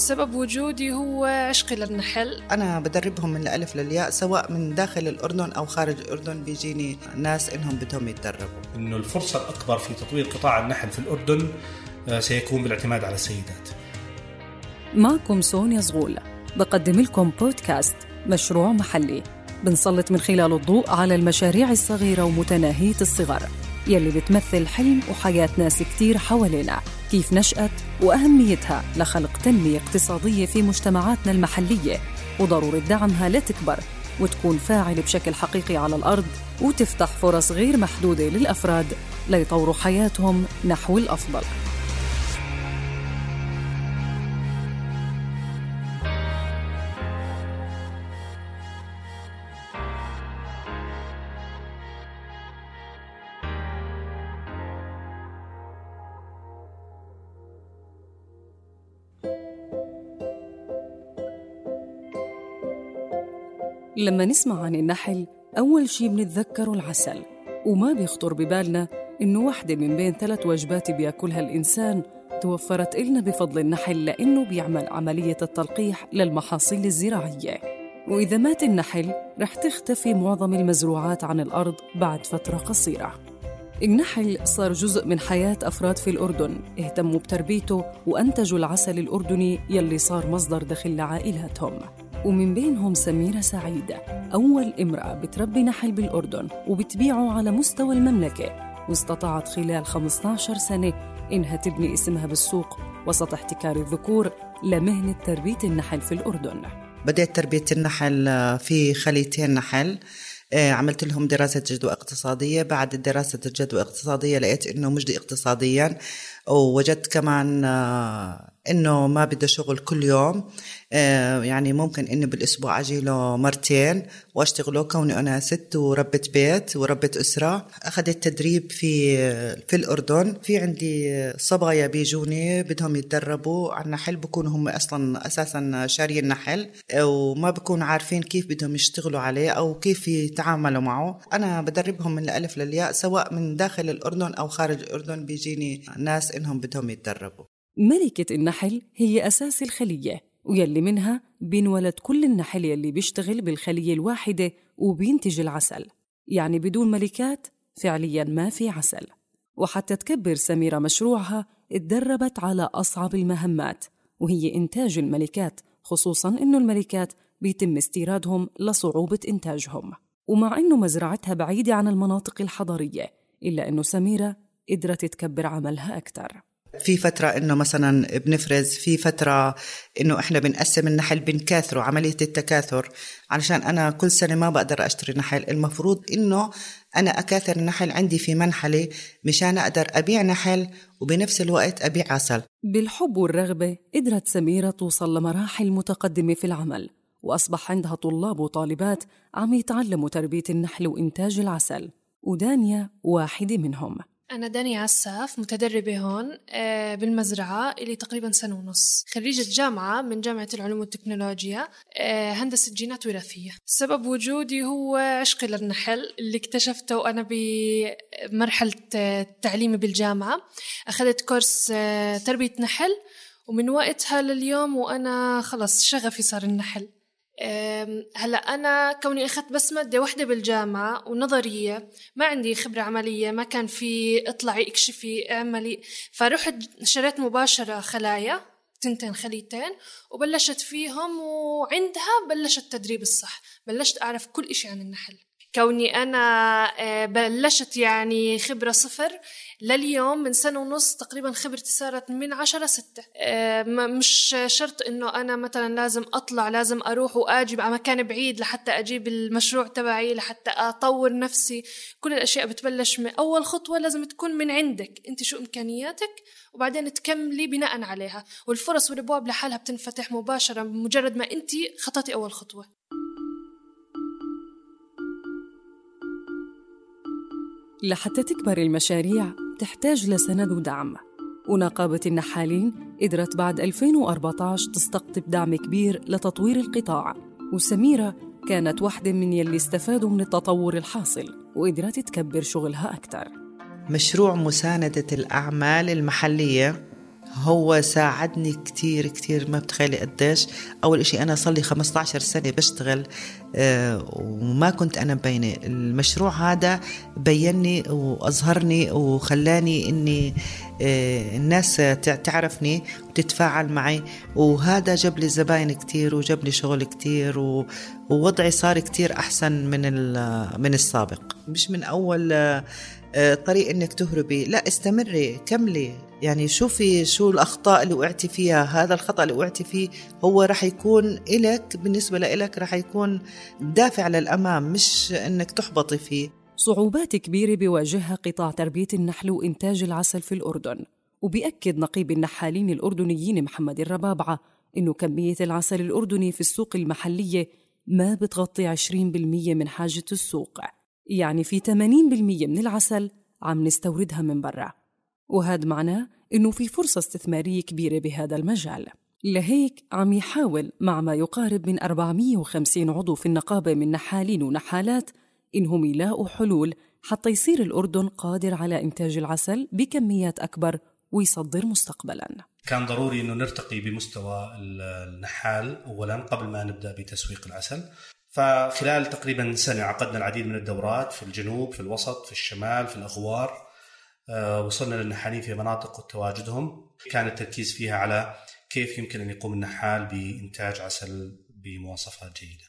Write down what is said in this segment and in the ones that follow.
سبب وجودي هو عشقي للنحل. أنا بدربهم من الألف للياء سواء من داخل الأردن أو خارج الأردن بيجيني ناس إنهم بدهم يتدربوا. إنه الفرصة الأكبر في تطوير قطاع النحل في الأردن آه، سيكون بالاعتماد على السيدات. معكم سونيا زغول. بقدم لكم بودكاست مشروع محلي. بنسلط من خلاله الضوء على المشاريع الصغيرة ومتناهية الصغر. يلي بتمثل حلم وحياة ناس كتير حوالينا كيف نشأت وأهميتها لخلق تنمية اقتصادية في مجتمعاتنا المحلية وضرورة دعمها لتكبر وتكون فاعلة بشكل حقيقي على الأرض وتفتح فرص غير محدودة للأفراد ليطوروا حياتهم نحو الأفضل. لما نسمع عن النحل أول شي بنتذكره العسل. وما بيخطر ببالنا إنه واحدة من بين ثلاث وجبات بياكلها الإنسان توفرت إلنا بفضل النحل لأنه بيعمل عملية التلقيح للمحاصيل الزراعية. وإذا مات النحل رح تختفي معظم المزروعات عن الأرض بعد فترة قصيرة. النحل صار جزء من حياة أفراد في الأردن اهتموا بتربيته وأنتجوا العسل الأردني يلي صار مصدر دخل لعائلاتهم. ومن بينهم سميرة سعيدة أول امرأة بتربي نحل بالأردن وبتبيعه على مستوى المملكة. واستطاعت خلال 15 سنة إنها تبني اسمها بالسوق وسط احتكار الذكور لمهنة تربية النحل في الأردن. بدأت تربية النحل آه، في خليتين نحل. آه، عملت لهم دراسة جدوى اقتصادية. بعد دراسة الجدوى الاقتصادية لقيت إنه مجدي اقتصاديا ووجدت كمان آه، إنه ما بده شغل كل يوم. آه، يعني ممكن إني بالأسبوع أجي له مرتين وأشتغله. كوني أنا ست وربة بيت وربة أسرة. أخذت تدريب في في الأردن. في عندي صبايا بيجوني بدهم يتدربوا على النحل. بكونوا هم أصلا أساسا شاريين نحل. وما بكونوا عارفين كيف بدهم يشتغلوا عليه أو كيف يتعاملوا معه. أنا بدربهم من الألف للياء. سواء من داخل الأردن أو خارج الأردن بيجيني ناس إنهم بدهم يتدربوا. ملكة النحل هي أساس الخلية ويلي منها بينولد كل النحل يلي بيشتغل بالخلية الواحدة وبينتج العسل. يعني بدون ملكات فعليا ما في عسل. وحتى تكبر سميرة مشروعها اتدربت على أصعب المهمات وهي إنتاج الملكات خصوصا إنه الملكات بيتم استيرادهم لصعوبة إنتاجهم. ومع إنه مزرعتها بعيدة عن المناطق الحضرية إلا إنه سميرة قدرت تكبر عملها أكثر في فترة إنه مثلا بنفرز في فترة إنه إحنا بنقسم النحل بنكاثره عملية التكاثر. علشان أنا كل سنة ما بقدر أشتري نحل. المفروض إنه أنا أكاثر النحل عندي في منحلة مشان أقدر أبيع نحل وبنفس الوقت أبيع عسل. بالحب والرغبة قدرت سميرة توصل لمراحل متقدمة في العمل وأصبح عندها طلاب وطالبات عم يتعلموا تربية النحل وإنتاج العسل. ودانيا واحدة منهم. أنا داني عساف متدربة هون آه، بالمزرعة إلي تقريبا سنة ونص. خريجة جامعة من جامعة العلوم والتكنولوجيا آه، هندسة جينات وراثية. سبب وجودي هو عشقي للنحل اللي اكتشفته وأنا بمرحلة آه، تعليمي بالجامعة. أخذت كورس تربية نحل ومن وقتها لليوم وأنا خلص شغفي صار النحل. هلا أنا كوني أخذت بس ماده واحدة بالجامعة ونظرية ما عندي خبرة عملية ما كان في اطلعي اكشفي اعملي. فرحت شريت مباشرة خلايا تنتين خليتين وبلشت فيهم وعندها بلش التدريب الصح بلشت أعرف كل إشي عن النحل. كوني أنا آه، بلشت يعني خبرة صفر لليوم من سنة ونص تقريبا خبرتي صارت من عشرة ستة. آه، مش شرط إنه أنا مثلا لازم أطلع لازم أروح وأجي على مكان بعيد لحتى أجيب المشروع تبعي لحتى أطور نفسي. كل الأشياء بتبلش من أول خطوة لازم تكون من عندك. أنت شو إمكانياتك؟ وبعدين تكملي بناء عليها. والفرص والابواب لحالها بتنفتح مباشره بمجرد ما أنت خططي أول خطوة. لحتى تكبر المشاريع تحتاج لسند ودعم ونقابة النحالين قدرت بعد 2014 تستقطب دعم كبير لتطوير القطاع. وسميرة كانت واحدة من يلي استفادوا من التطور الحاصل وقدرت تكبر شغلها أكثر مشروع مساندة الأعمال المحلية هو ساعدني كتير كتير ما بتخيلي قديش. أول إشي أنا صار لي 15 سنة بشتغل آه، وما كنت أنا مبينة. المشروع هذا بيني وأظهرني وخلاني إني الناس تعرفني وتتفاعل معي. وهذا جاب لي زباين كتير وجاب لي شغل كتير ووضعي صار كتير أحسن من من السابق. مش من أول آه، طريق إنك تهربي. لا استمري كملي. يعني شوفي شو الأخطاء اللي وقعتي فيها. هذا الخطأ اللي وقعتي فيه هو راح يكون إلك بالنسبة لإلك راح يكون دافع للأمام مش إنك تحبطي فيه. صعوبات كبيرة بيواجهها قطاع تربية النحل وإنتاج العسل في الأردن. وبيأكد نقيب النحالين الأردنيين محمد الربابعة إنه كمية العسل الأردني في السوق المحلية ما بتغطي 20% من حاجة السوق. يعني في 80% من العسل عم نستوردها من برا. وهذا معناه إنه في فرصة استثمارية كبيرة بهذا المجال. لهيك عم يحاول مع ما يقارب من 450 عضو في النقابة من نحالين ونحالات إنهم يلاقوا حلول حتى يصير الأردن قادر على إنتاج العسل بكميات أكبر ويصدر مستقبلا. كان ضروري أنه نرتقي بمستوى النحال أولا قبل ما نبدأ بتسويق العسل. فخلال تقريبا سنة عقدنا العديد من الدورات في الجنوب في الوسط في الشمال في الأغوار آه، وصلنا للنحالين في مناطق تواجدهم كان التركيز فيها على كيف يمكن أن يقوم النحال بإنتاج عسل بمواصفات جيدة.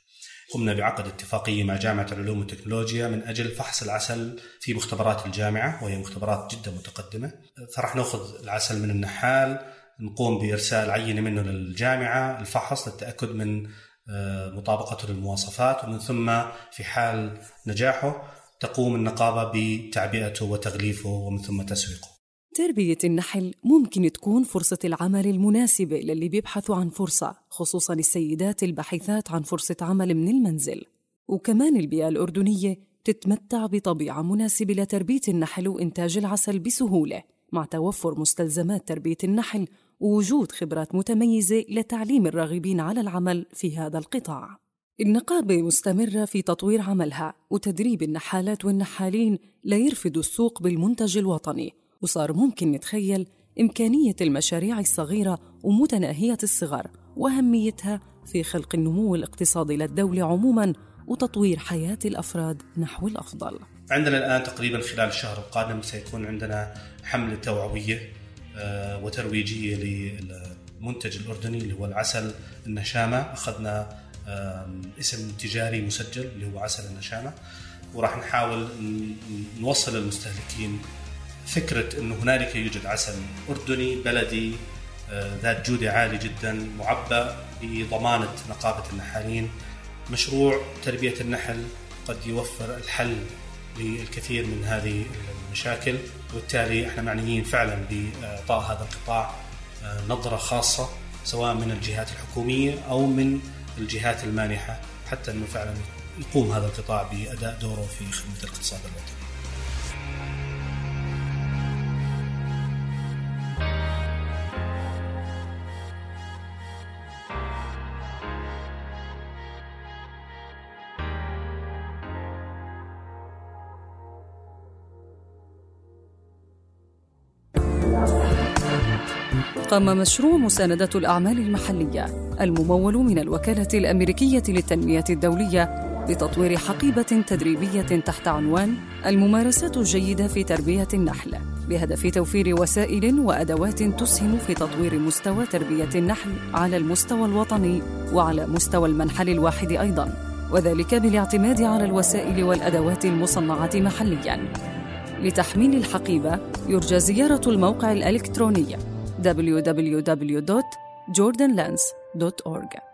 قمنا بعقد اتفاقيه مع جامعة العلوم والتكنولوجيا من أجل فحص العسل في مختبرات الجامعة وهي مختبرات جدا متقدمة، فراح نأخذ العسل من النحال نقوم بإرسال عينة منه للجامعة الفحص للتأكد من آه، مطابقته للمواصفات ومن ثم في حال نجاحه تقوم النقابة بتعبئته وتغليفه ومن ثم تسويقه تربية النحل ممكن تكون فرصة العمل المناسبة للي بيبحثوا عن فرصة خصوصا السيدات الباحثات عن فرصة عمل من المنزل وكمان البيئة الأردنية تتمتع بطبيعة مناسبة لتربية النحل وإنتاج العسل بسهولة مع توفر مستلزمات تربية النحل ووجود خبرات متميزة لتعليم الراغبين على العمل في هذا القطاع. النقابة مستمرة في تطوير عملها وتدريب النحالات والنحالين ليرفدوا السوق بالمنتج الوطني، وصار ممكن نتخيل إمكانية المشاريع الصغيرة ومتناهية الصغر وأهميتها في خلق النمو الاقتصادي للدولة عموماً وتطوير حياة الأفراد نحو الأفضل. عندنا الآن تقريبا خلال الشهر القادم سيكون عندنا حملة توعوية آه، وترويجية للمنتج الأردني اللي هو العسل النشامة أخذنا اسم تجاري مسجل اللي هو عسل النشامة وراح نحاول نوصل للمستهلكين فكرة انه هنالك يوجد عسل أردني بلدي آه، ذات جودة عالية جدا معبأ بضمانة نقابة النحالين مشروع تربية النحل قد يوفر الحل للكثير من هذه المشاكل وبالتالي إحنا معنيين فعلا بإعطاء هذا القطاع آه، نظرة خاصة سواء من الجهات الحكومية أو من الجهات المانحة حتى إنه فعلا يقوم هذا القطاع بأداء دوره في خدمة الاقتصاد الوطني. قام مشروع مساندة الأعمال المحلية الممول من الوكالة الأمريكية للتنمية الدولية بتطوير حقيبة تدريبية تحت عنوان الممارسات الجيدة في تربية النحل بهدف توفير وسائل وأدوات تسهم في تطوير مستوى تربية النحل على المستوى الوطني وعلى مستوى المنحل الواحد أيضاً وذلك بالاعتماد على الوسائل والأدوات المصنعة محلياً. لتحميل الحقيبة يرجى زيارة الموقع الإلكتروني www.jordanlens.org